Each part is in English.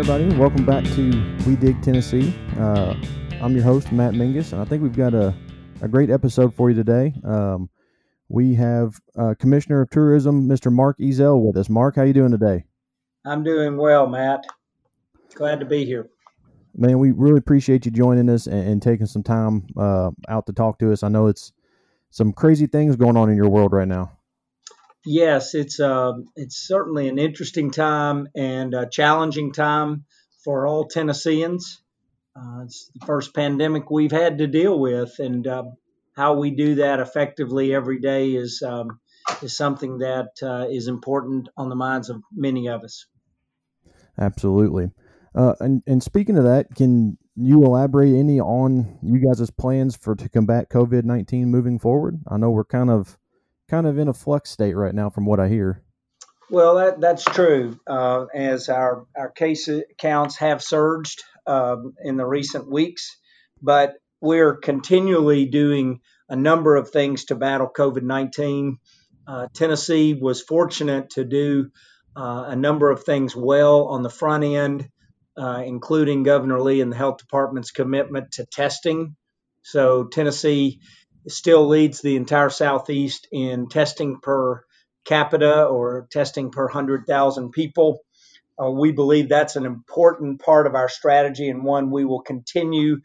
everybody. Welcome back to We Dig Tennessee. Uh, I'm your host, Matt Mingus, and I think we've got a, a great episode for you today. Um, we have uh, Commissioner of Tourism, Mr. Mark Ezell, with us. Mark, how you doing today? I'm doing well, Matt. Glad to be here. Man, we really appreciate you joining us and, and taking some time uh, out to talk to us. I know it's some crazy things going on in your world right now. Yes, it's uh, it's certainly an interesting time and a challenging time for all Tennesseans. Uh, it's the first pandemic we've had to deal with, and uh, how we do that effectively every day is um, is something that uh, is important on the minds of many of us. Absolutely. Uh, and, and speaking of that, can you elaborate any on you guys' plans for to combat COVID nineteen moving forward? I know we're kind of kind of in a flux state right now, from what I hear. Well, that, that's true. Uh, as our our case counts have surged um, in the recent weeks, but we're continually doing a number of things to battle COVID nineteen. Uh, Tennessee was fortunate to do uh, a number of things well on the front end, uh, including Governor Lee and the health department's commitment to testing. So Tennessee still leads the entire Southeast in testing per capita or testing per 100,000 people. Uh, we believe that's an important part of our strategy and one we will continue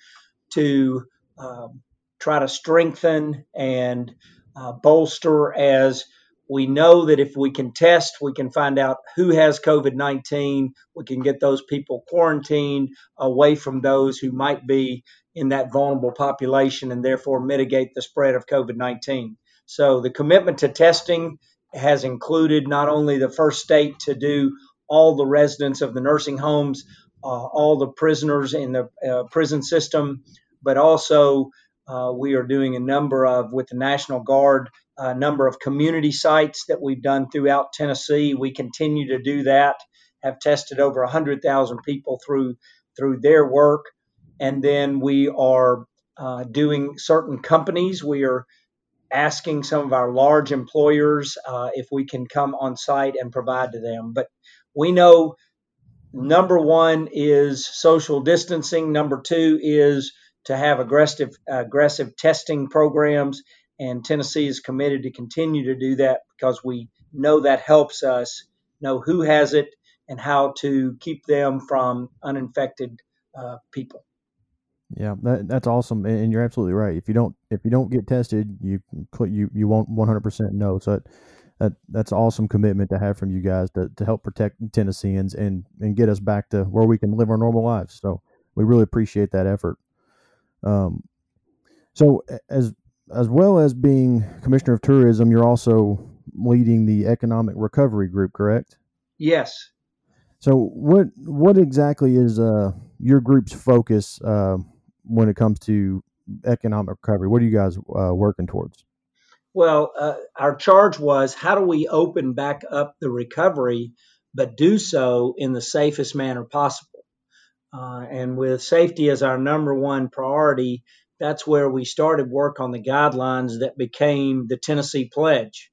to um, try to strengthen and uh, bolster as we know that if we can test, we can find out who has COVID 19. We can get those people quarantined away from those who might be in that vulnerable population and therefore mitigate the spread of COVID 19. So the commitment to testing has included not only the first state to do all the residents of the nursing homes, uh, all the prisoners in the uh, prison system, but also uh, we are doing a number of, with the National Guard, a number of community sites that we've done throughout Tennessee. We continue to do that, have tested over 100,000 people through through their work. And then we are uh, doing certain companies. We are asking some of our large employers uh, if we can come on site and provide to them. But we know number one is social distancing, number two is to have aggressive aggressive testing programs and Tennessee is committed to continue to do that because we know that helps us know who has it and how to keep them from uninfected uh, people. Yeah, that, that's awesome, and you're absolutely right. If you don't if you don't get tested, you you you won't 100 percent know. So that, that that's awesome commitment to have from you guys to, to help protect Tennesseans and and get us back to where we can live our normal lives. So we really appreciate that effort. Um, so as as well as being commissioner of tourism, you're also leading the economic recovery group, correct? Yes. So what what exactly is uh, your group's focus uh, when it comes to economic recovery? What are you guys uh, working towards? Well, uh, our charge was how do we open back up the recovery, but do so in the safest manner possible. Uh, and with safety as our number one priority, that's where we started work on the guidelines that became the Tennessee Pledge.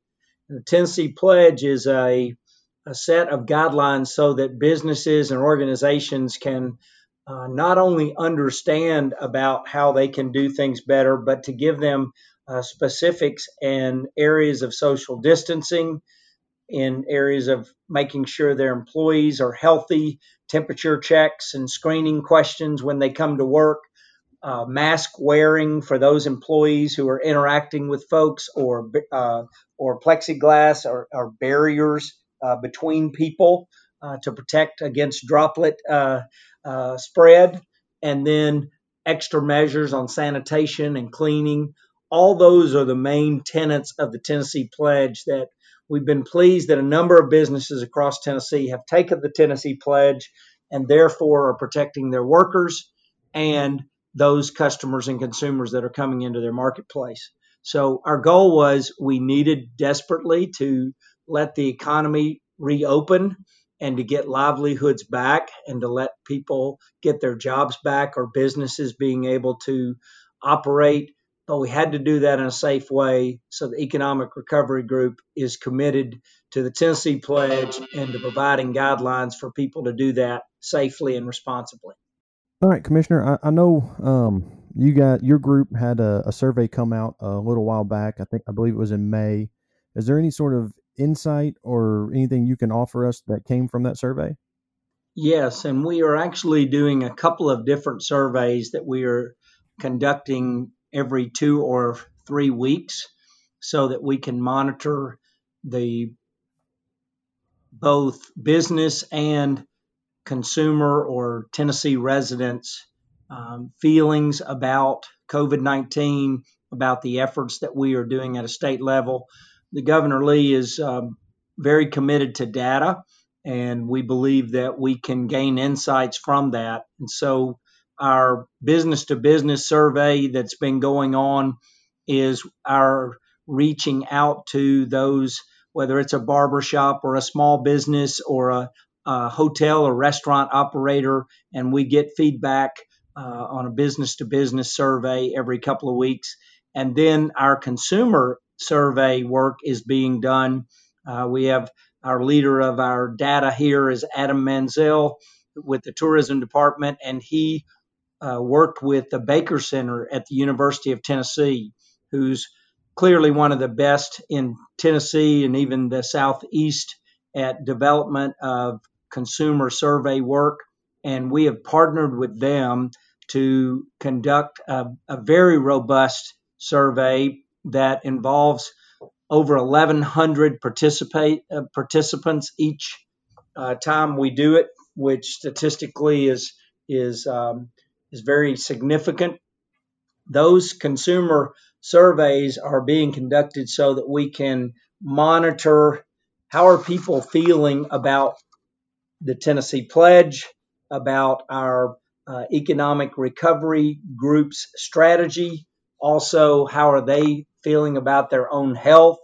And the Tennessee Pledge is a, a set of guidelines so that businesses and organizations can uh, not only understand about how they can do things better, but to give them uh, specifics and areas of social distancing, in areas of making sure their employees are healthy, temperature checks and screening questions when they come to work, uh, mask wearing for those employees who are interacting with folks, or uh, or plexiglass or, or barriers uh, between people uh, to protect against droplet uh, spread, and then extra measures on sanitation and cleaning. All those are the main tenets of the Tennessee Pledge that we've been pleased that a number of businesses across Tennessee have taken the Tennessee Pledge and therefore are protecting their workers and those customers and consumers that are coming into their marketplace. So our goal was we needed desperately to let the economy reopen and to get livelihoods back and to let people get their jobs back or businesses being able to operate but we had to do that in a safe way. So the Economic Recovery Group is committed to the Tennessee Pledge and to providing guidelines for people to do that safely and responsibly. All right, Commissioner, I, I know um, you got your group had a, a, survey come out a little while back. I think I believe it was in May. Is there any sort of insight or anything you can offer us that came from that survey? Yes, and we are actually doing a couple of different surveys that we are conducting every two or three weeks so that we can monitor the both business and consumer or Tennessee residents' um, feelings about COVID 19, about the efforts that we are doing at a state level. The Governor Lee is um, very committed to data, and we believe that we can gain insights from that. And so, our business to business survey that's been going on is our reaching out to those, whether it's a barbershop or a small business or a, a hotel or restaurant operator, and we get feedback uh, on a business to business survey every couple of weeks. And then our consumer survey work is being done. Uh, we have our leader of our data here is Adam Manzel with the tourism department, and he uh, worked with the Baker Center at the University of Tennessee, who's clearly one of the best in Tennessee and even the Southeast at development of consumer survey work. And we have partnered with them to conduct a, a very robust survey that involves over 1,100 participate uh, participants each uh, time we do it, which statistically is is um, is very significant. Those consumer surveys are being conducted so that we can monitor how are people feeling about the Tennessee Pledge, about our uh, economic recovery group's strategy, also how are they feeling about their own health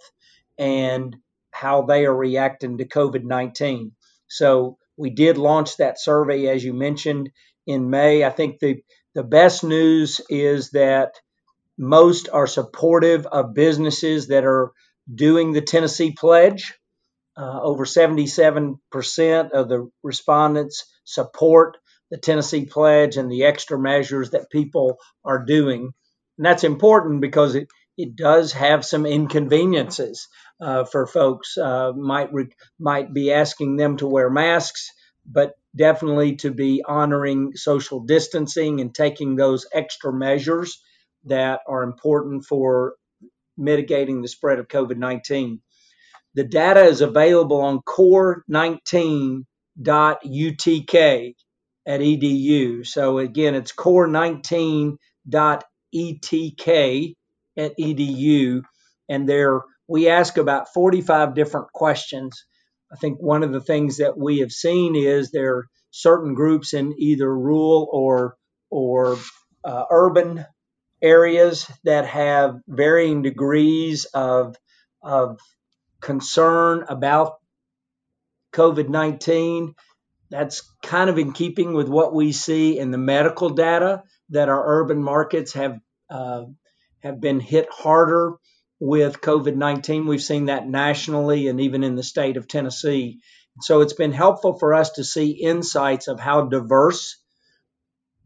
and how they are reacting to COVID 19. So we did launch that survey, as you mentioned, in May. I think the, the best news is that most are supportive of businesses that are doing the Tennessee Pledge. Uh, over 77% of the respondents support the Tennessee Pledge and the extra measures that people are doing. And that's important because it, it does have some inconveniences uh, for folks. Uh, might re- might be asking them to wear masks, but definitely to be honoring social distancing and taking those extra measures that are important for mitigating the spread of COVID 19. The data is available on core19.utk at edu. So again, it's core19.utk at edu. And there we ask about 45 different questions I think one of the things that we have seen is there are certain groups in either rural or or uh, urban areas that have varying degrees of of concern about COVID 19. That's kind of in keeping with what we see in the medical data that our urban markets have uh, have been hit harder with COVID 19. We've seen that nationally and even in the state of Tennessee. So it's been helpful for us to see insights of how diverse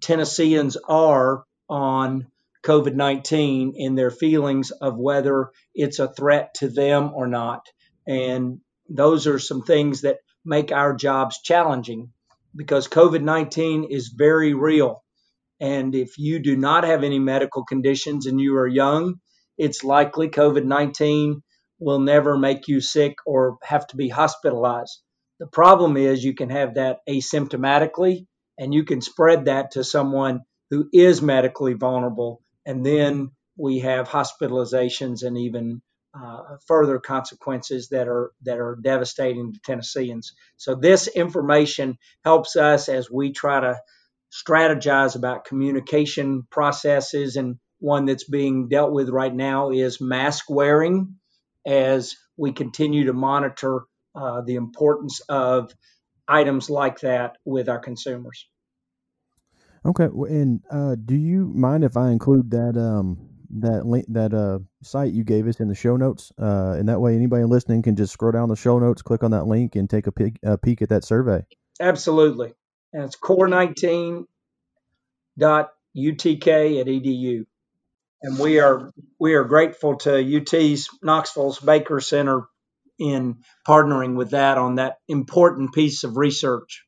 Tennesseans are on COVID 19 in their feelings of whether it's a threat to them or not. And those are some things that make our jobs challenging because COVID 19 is very real. And if you do not have any medical conditions and you are young, it's likely COVID 19 will never make you sick or have to be hospitalized. The problem is you can have that asymptomatically and you can spread that to someone who is medically vulnerable. And then we have hospitalizations and even uh, further consequences that are that are devastating to Tennesseans. So this information helps us as we try to strategize about communication processes and one that's being dealt with right now is mask wearing as we continue to monitor uh, the importance of items like that with our consumers. Okay, and uh, do you mind if I include that um, that link that uh site you gave us in the show notes, uh, and that way anybody listening can just scroll down the show notes, click on that link, and take a peek, a peek at that survey. Absolutely, and it's core19 dot utk at edu, and we are we are grateful to UT's Knoxville's Baker Center in partnering with that on that important piece of research.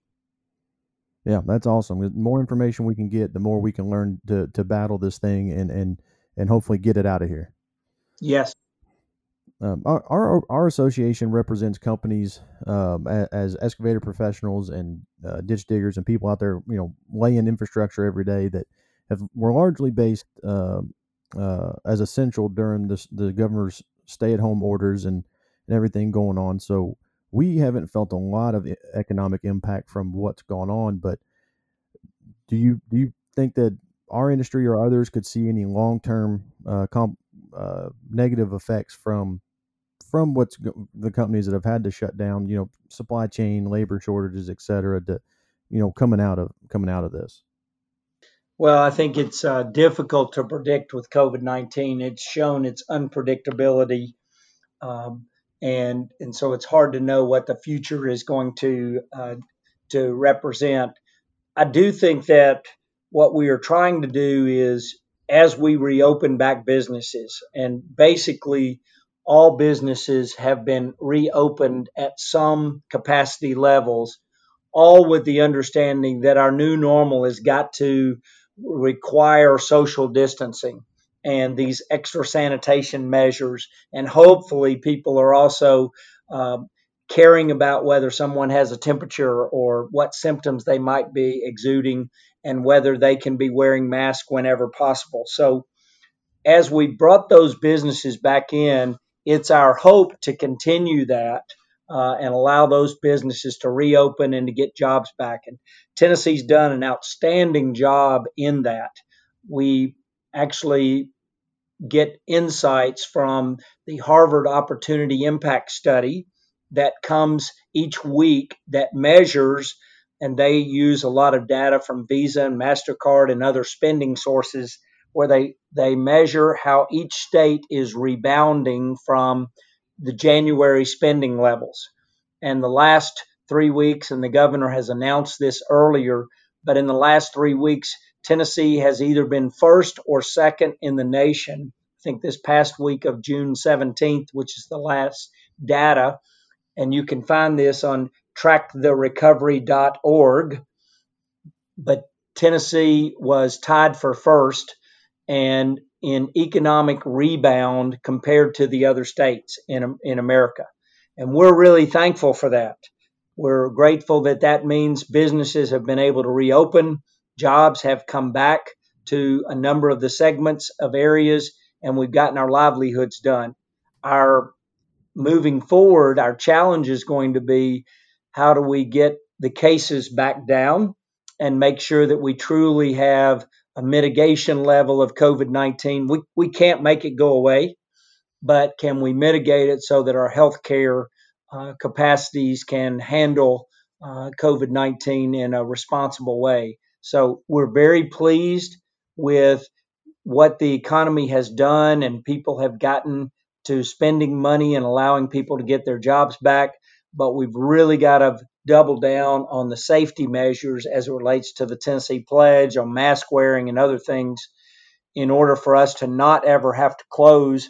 Yeah, that's awesome. The more information we can get, the more we can learn to to battle this thing and and and hopefully get it out of here. Yes. Um, our, our, our association represents companies um, as, as, excavator professionals and uh, ditch diggers and people out there, you know, laying infrastructure every day that have were largely based uh, uh, as essential during this, the governor's stay-at-home orders and, and everything going on. So we haven't felt a lot of economic impact from what's gone on. But do you do you think that our industry or others could see any long term uh, comp, uh, negative effects from from what's the companies that have had to shut down, you know, supply chain, labor shortages, et cetera, to, you know, coming out of coming out of this? Well, I think it's uh, difficult to predict with COVID nineteen. It's shown its unpredictability, um, and and so it's hard to know what the future is going to uh, to represent. I do think that what we are trying to do is as we reopen back businesses, and basically all businesses have been reopened at some capacity levels, all with the understanding that our new normal has got to require social distancing and these extra sanitation measures. And hopefully, people are also uh, caring about whether someone has a temperature or what symptoms they might be exuding and whether they can be wearing masks whenever possible. So, as we brought those businesses back in, it's our hope to continue that uh, and allow those businesses to reopen and to get jobs back. And Tennessee's done an outstanding job in that. We actually get insights from the Harvard Opportunity Impact Study that comes each week that measures and they use a lot of data from Visa and Mastercard and other spending sources where they they measure how each state is rebounding from the January spending levels. And the last 3 weeks and the governor has announced this earlier, but in the last 3 weeks Tennessee has either been first or second in the nation. I think this past week of June 17th, which is the last data, and you can find this on tracktherecovery.org. But Tennessee was tied for first and in economic rebound compared to the other states in, in America. And we're really thankful for that. We're grateful that that means businesses have been able to reopen, jobs have come back to a number of the segments of areas, and we've gotten our livelihoods done. Our moving forward, our challenge is going to be how do we get the cases back down and make sure that we truly have a mitigation level of COVID 19? We, we can't make it go away, but can we mitigate it so that our healthcare uh, capacities can handle uh, COVID 19 in a responsible way? So we're very pleased with what the economy has done, and people have gotten to spending money and allowing people to get their jobs back but we've really got to double down on the safety measures as it relates to the Tennessee Pledge, on mask wearing and other things, in order for us to not ever have to close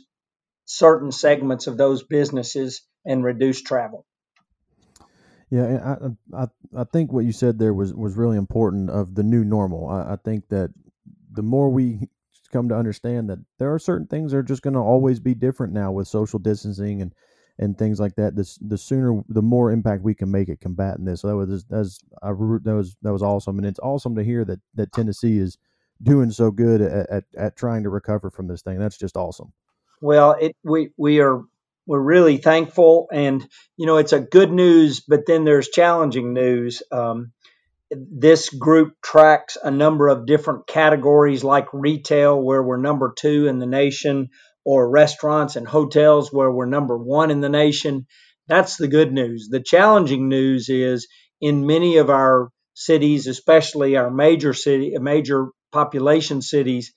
certain segments of those businesses and reduce travel. Yeah, I, I I think what you said there was was really important of the new normal. I, I think that the more we come to understand that there are certain things that are just going to always be different now with social distancing and and things like that, the the sooner, the more impact we can make at combating this. So that was that was that was awesome, and it's awesome to hear that that Tennessee is doing so good at, at, at trying to recover from this thing. That's just awesome. Well, it we we are we're really thankful, and you know it's a good news, but then there's challenging news. Um, this group tracks a number of different categories like retail, where we're number two in the nation, or restaurants and hotels where we're number one in the nation. That's the good news. The challenging news is in many of our cities, especially our major city, major population cities,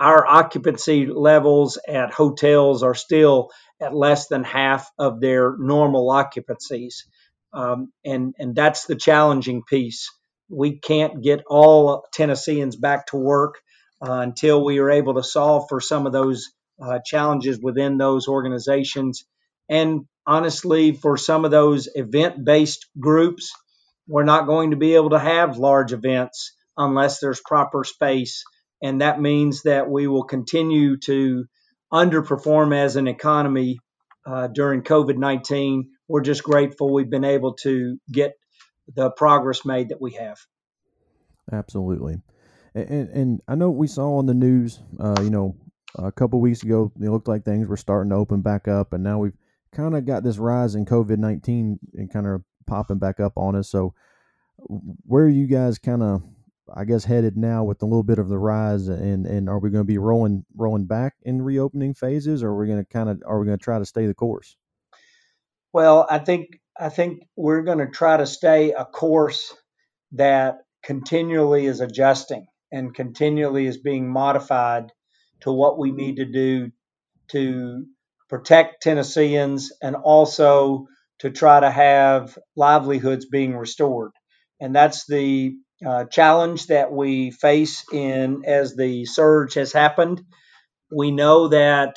our occupancy levels at hotels are still at less than half of their normal occupancies. Um, and, and that's the challenging piece. We can't get all Tennesseans back to work uh, until we are able to solve for some of those uh, challenges within those organizations. And honestly, for some of those event based groups, we're not going to be able to have large events unless there's proper space. And that means that we will continue to underperform as an economy uh, during COVID 19. We're just grateful we've been able to get the progress made that we have. Absolutely. And, and I know we saw on the news, uh, you know, a couple weeks ago, it looked like things were starting to open back up, and now we've kind of got this rise in COVID nineteen and kind of popping back up on us. So, where are you guys kind of, I guess, headed now with a little bit of the rise, and and are we going to be rolling rolling back in reopening phases, or are we going to kind of are we going to try to stay the course? Well, I think I think we're going to try to stay a course that continually is adjusting and continually is being modified to what we need to do to protect Tennesseans and also to try to have livelihoods being restored. And that's the uh, challenge that we face in as the surge has happened. We know that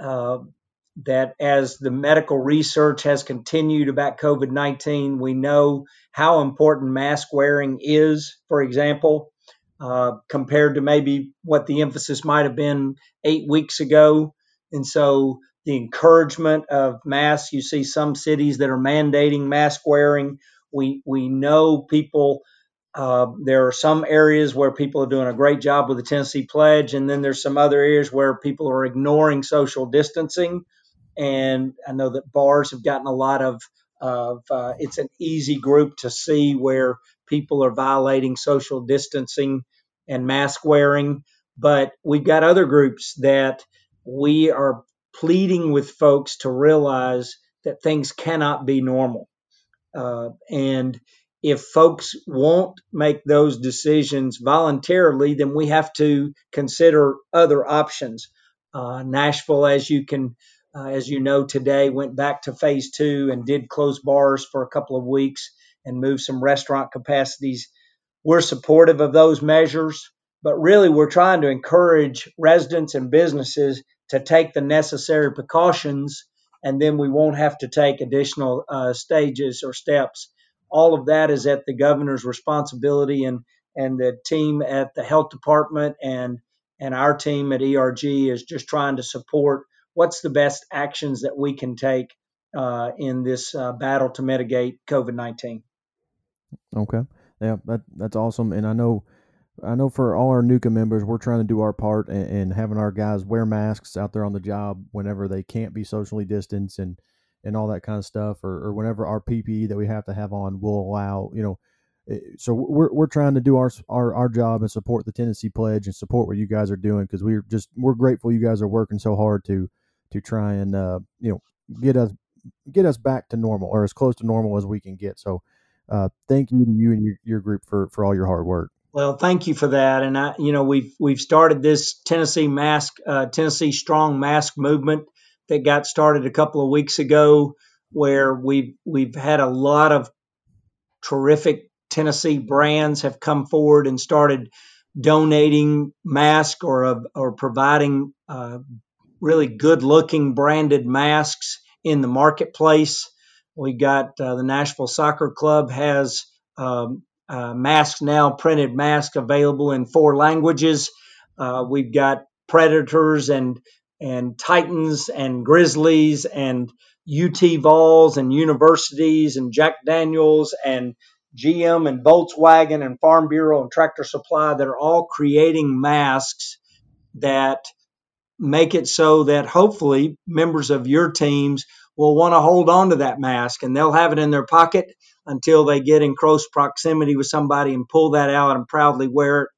uh, that as the medical research has continued about COVID 19, we know how important mask wearing is, for example, uh, compared to maybe what the emphasis might have been eight weeks ago. And so the encouragement of masks, you see some cities that are mandating mask wearing. We, we know people, uh, there are some areas where people are doing a great job with the Tennessee Pledge, and then there's some other areas where people are ignoring social distancing. And I know that bars have gotten a lot of, of uh, it's an easy group to see where people are violating social distancing and mask wearing. But we've got other groups that we are pleading with folks to realize that things cannot be normal. Uh, and if folks won't make those decisions voluntarily, then we have to consider other options. Uh, Nashville, as you can, uh, as you know, today went back to phase two and did close bars for a couple of weeks and move some restaurant capacities. We're supportive of those measures, but really we're trying to encourage residents and businesses to take the necessary precautions, and then we won't have to take additional uh, stages or steps. All of that is at the governor's responsibility, and and the team at the health department and and our team at ERG is just trying to support what's the best actions that we can take uh, in this uh, battle to mitigate COVID nineteen. Okay, yeah, that that's awesome, and I know I know for all our NUCA members, we're trying to do our part and, and, having our guys wear masks out there on the job whenever they can't be socially distanced and and all that kind of stuff, or, or whenever our PPE that we have to have on will allow, you know. Eh, so we're we're trying to do our our, our job and support the Tennessee Pledge and support what you guys are doing because we're just we're grateful you guys are working so hard to to try and uh, you know get us get us back to normal or as close to normal as we can get. So uh, thank you to you and your, your group for for all your hard work. Well, thank you for that. And I, you know, we've we've started this Tennessee mask, uh, Tennessee Strong Mask movement that got started a couple of weeks ago, where we've we've had a lot of terrific Tennessee brands have come forward and started donating masks or or providing uh, really good looking branded masks in the marketplace. We got uh, the Nashville Soccer Club has um, uh, masks now, printed masks available in four languages. Uh, we've got predators and and titans and grizzlies and UT Vols and universities and Jack Daniels and GM and Volkswagen and Farm Bureau and Tractor Supply that are all creating masks that make it so that hopefully members of your teams will want to hold on to that mask and they'll have it in their pocket until they get in close proximity with somebody and pull that out and proudly wear it,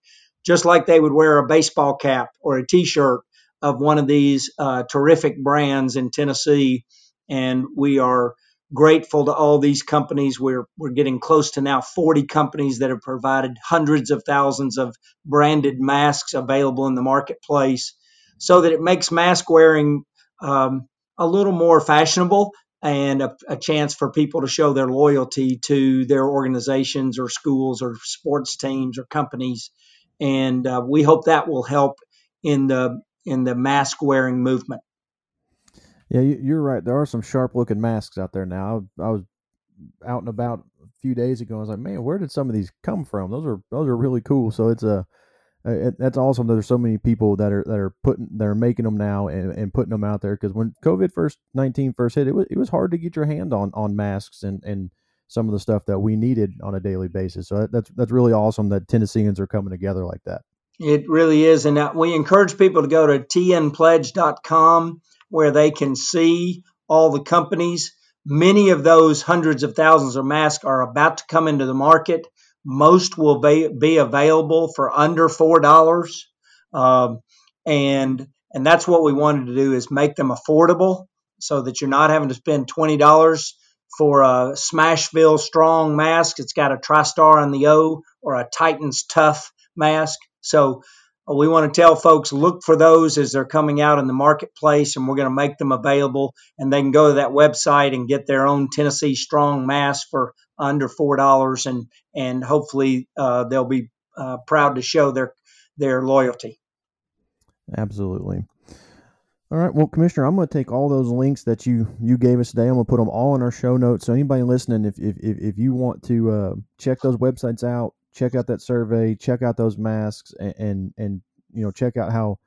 just like they would wear a baseball cap or a t shirt of one of these uh, terrific brands in Tennessee. And we are grateful to all these companies. We're we're getting close to now 40 companies that have provided hundreds of thousands of branded masks available in the marketplace, so that it makes mask wearing um, a little more fashionable and a, a, chance for people to show their loyalty to their organizations or schools or sports teams or companies. And uh, we hope that will help in the in the mask wearing movement. Yeah, you're right. There are some sharp looking masks out there now. I was out and about a few days ago. I was like, man, where did some of these come from? Those are those are really cool. So it's a it, that's awesome that there's so many people that are that are putting that are making them now and, and putting them out there because when COVID first nineteen first hit, it was it was hard to get your hand on on masks and and some of the stuff that we needed on a daily basis. So that's that's really awesome that Tennesseans are coming together like that. It really is, and uh, we encourage people to go to tnpledge.com where they can see all the companies. Many of those hundreds of thousands of masks are about to come into the market. Most will be, be available for under four dollars, um, and and that's what we wanted to do is make them affordable so that you're not having to spend twenty dollars for a Smashville Strong mask. It's got a TriStar on the O or a Titans Tough mask. So we want to tell folks look for those as they're coming out in the marketplace, and we're going to make them available. And they can go to that website and get their own Tennessee Strong mask for under four dollars, and and hopefully uh, they'll be uh, proud to show their their loyalty. Absolutely. All right, well, Commissioner, I'm going to take all those links that you you gave us today. I'm going to put them all in our show notes. So anybody listening, if if if you want to uh, check those websites out, check out that survey, check out those masks, and, and, and you know check out how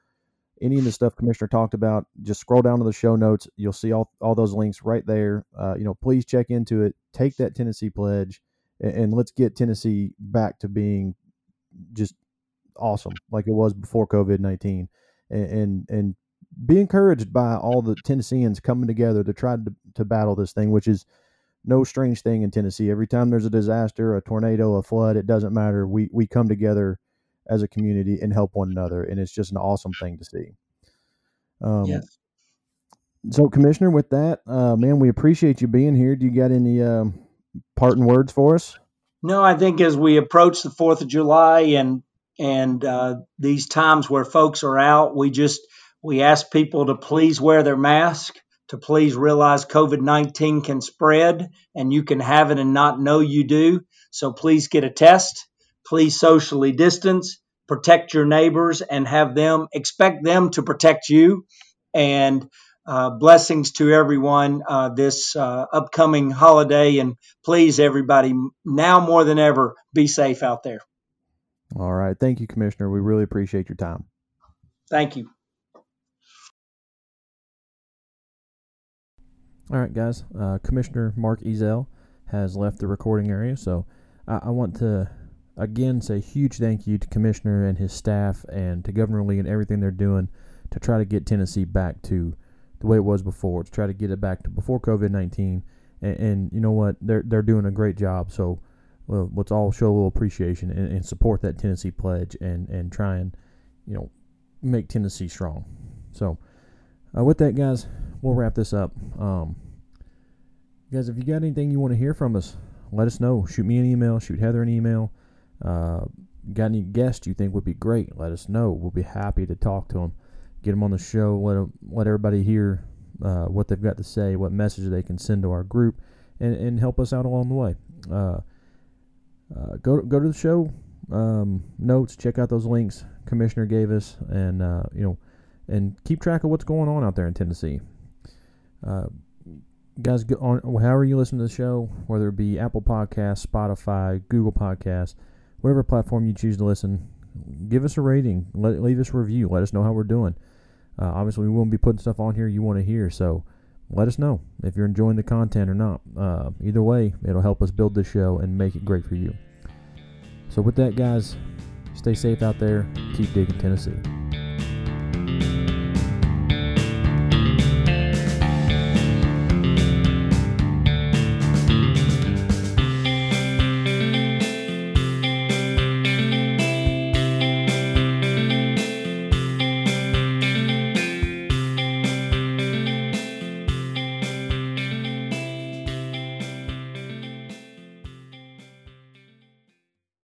any of the stuff Commissioner talked about. Just scroll down to the show notes. You'll see all, all those links right there. Uh, you know, please check into it. Take that Tennessee pledge, and, and let's get Tennessee back to being just awesome like it was before COVID nineteen, and, and and be encouraged by all the Tennesseans coming together to try to, to battle this thing, which is no strange thing in Tennessee. Every time there's a disaster, a tornado, a flood, it doesn't matter. We we come together as a community and help one another, and it's just an awesome thing to see. Um, yes. So, Commissioner, with that, uh, man, we appreciate you being here. Do you got any um, parting words for us? No, I think as we approach the Fourth of July and and uh, these times where folks are out, we just we ask people to please wear their mask to please realize COVID 19 can spread and you can have it and not know you do. So please get a test. Please socially distance, protect your neighbors, and have them expect them to protect you. And uh, blessings to everyone uh, this uh, upcoming holiday. And please, everybody, now more than ever, be safe out there. All right. Thank you, Commissioner. We really appreciate your time. Thank you. All right, guys. Uh, Commissioner Mark Ezell has left the recording area, so I, I, want to again say huge thank you to Commissioner and his staff and to Governor Lee and everything they're doing to try to get Tennessee back to the way it was before, to try to get it back to before COVID nineteen. And, and, you know what? They're they're doing a great job. So well, let's all show a little appreciation and, and support that Tennessee pledge and and try and you know make Tennessee strong. So uh, with that, guys, we'll wrap this up. Um, guys, if you got anything you want to hear from us, let us know. Shoot me an email. Shoot Heather an email. Uh, got any guests you think would be great? Let us know. We'll be happy to talk to them, get them on the show, let let everybody hear uh, what they've got to say, what message they can send to our group, and, and help us out along the way. Uh, uh go go to the show um, notes. Check out those links Commissioner gave us, and uh, you know and keep track of what's going on out there in Tennessee. Uh, guys, on however you listen to the show, whether it be Apple Podcasts, Spotify, Google Podcasts, whatever platform you choose to listen, give us a rating. Let leave us a review. Let us know how we're doing. Uh, obviously, we won't be putting stuff on here you want to hear, so let us know if you're enjoying the content or not. Uh, either way, it'll help us build the show and make it great for you. So, with that, guys, stay safe out there. Keep digging Tennessee.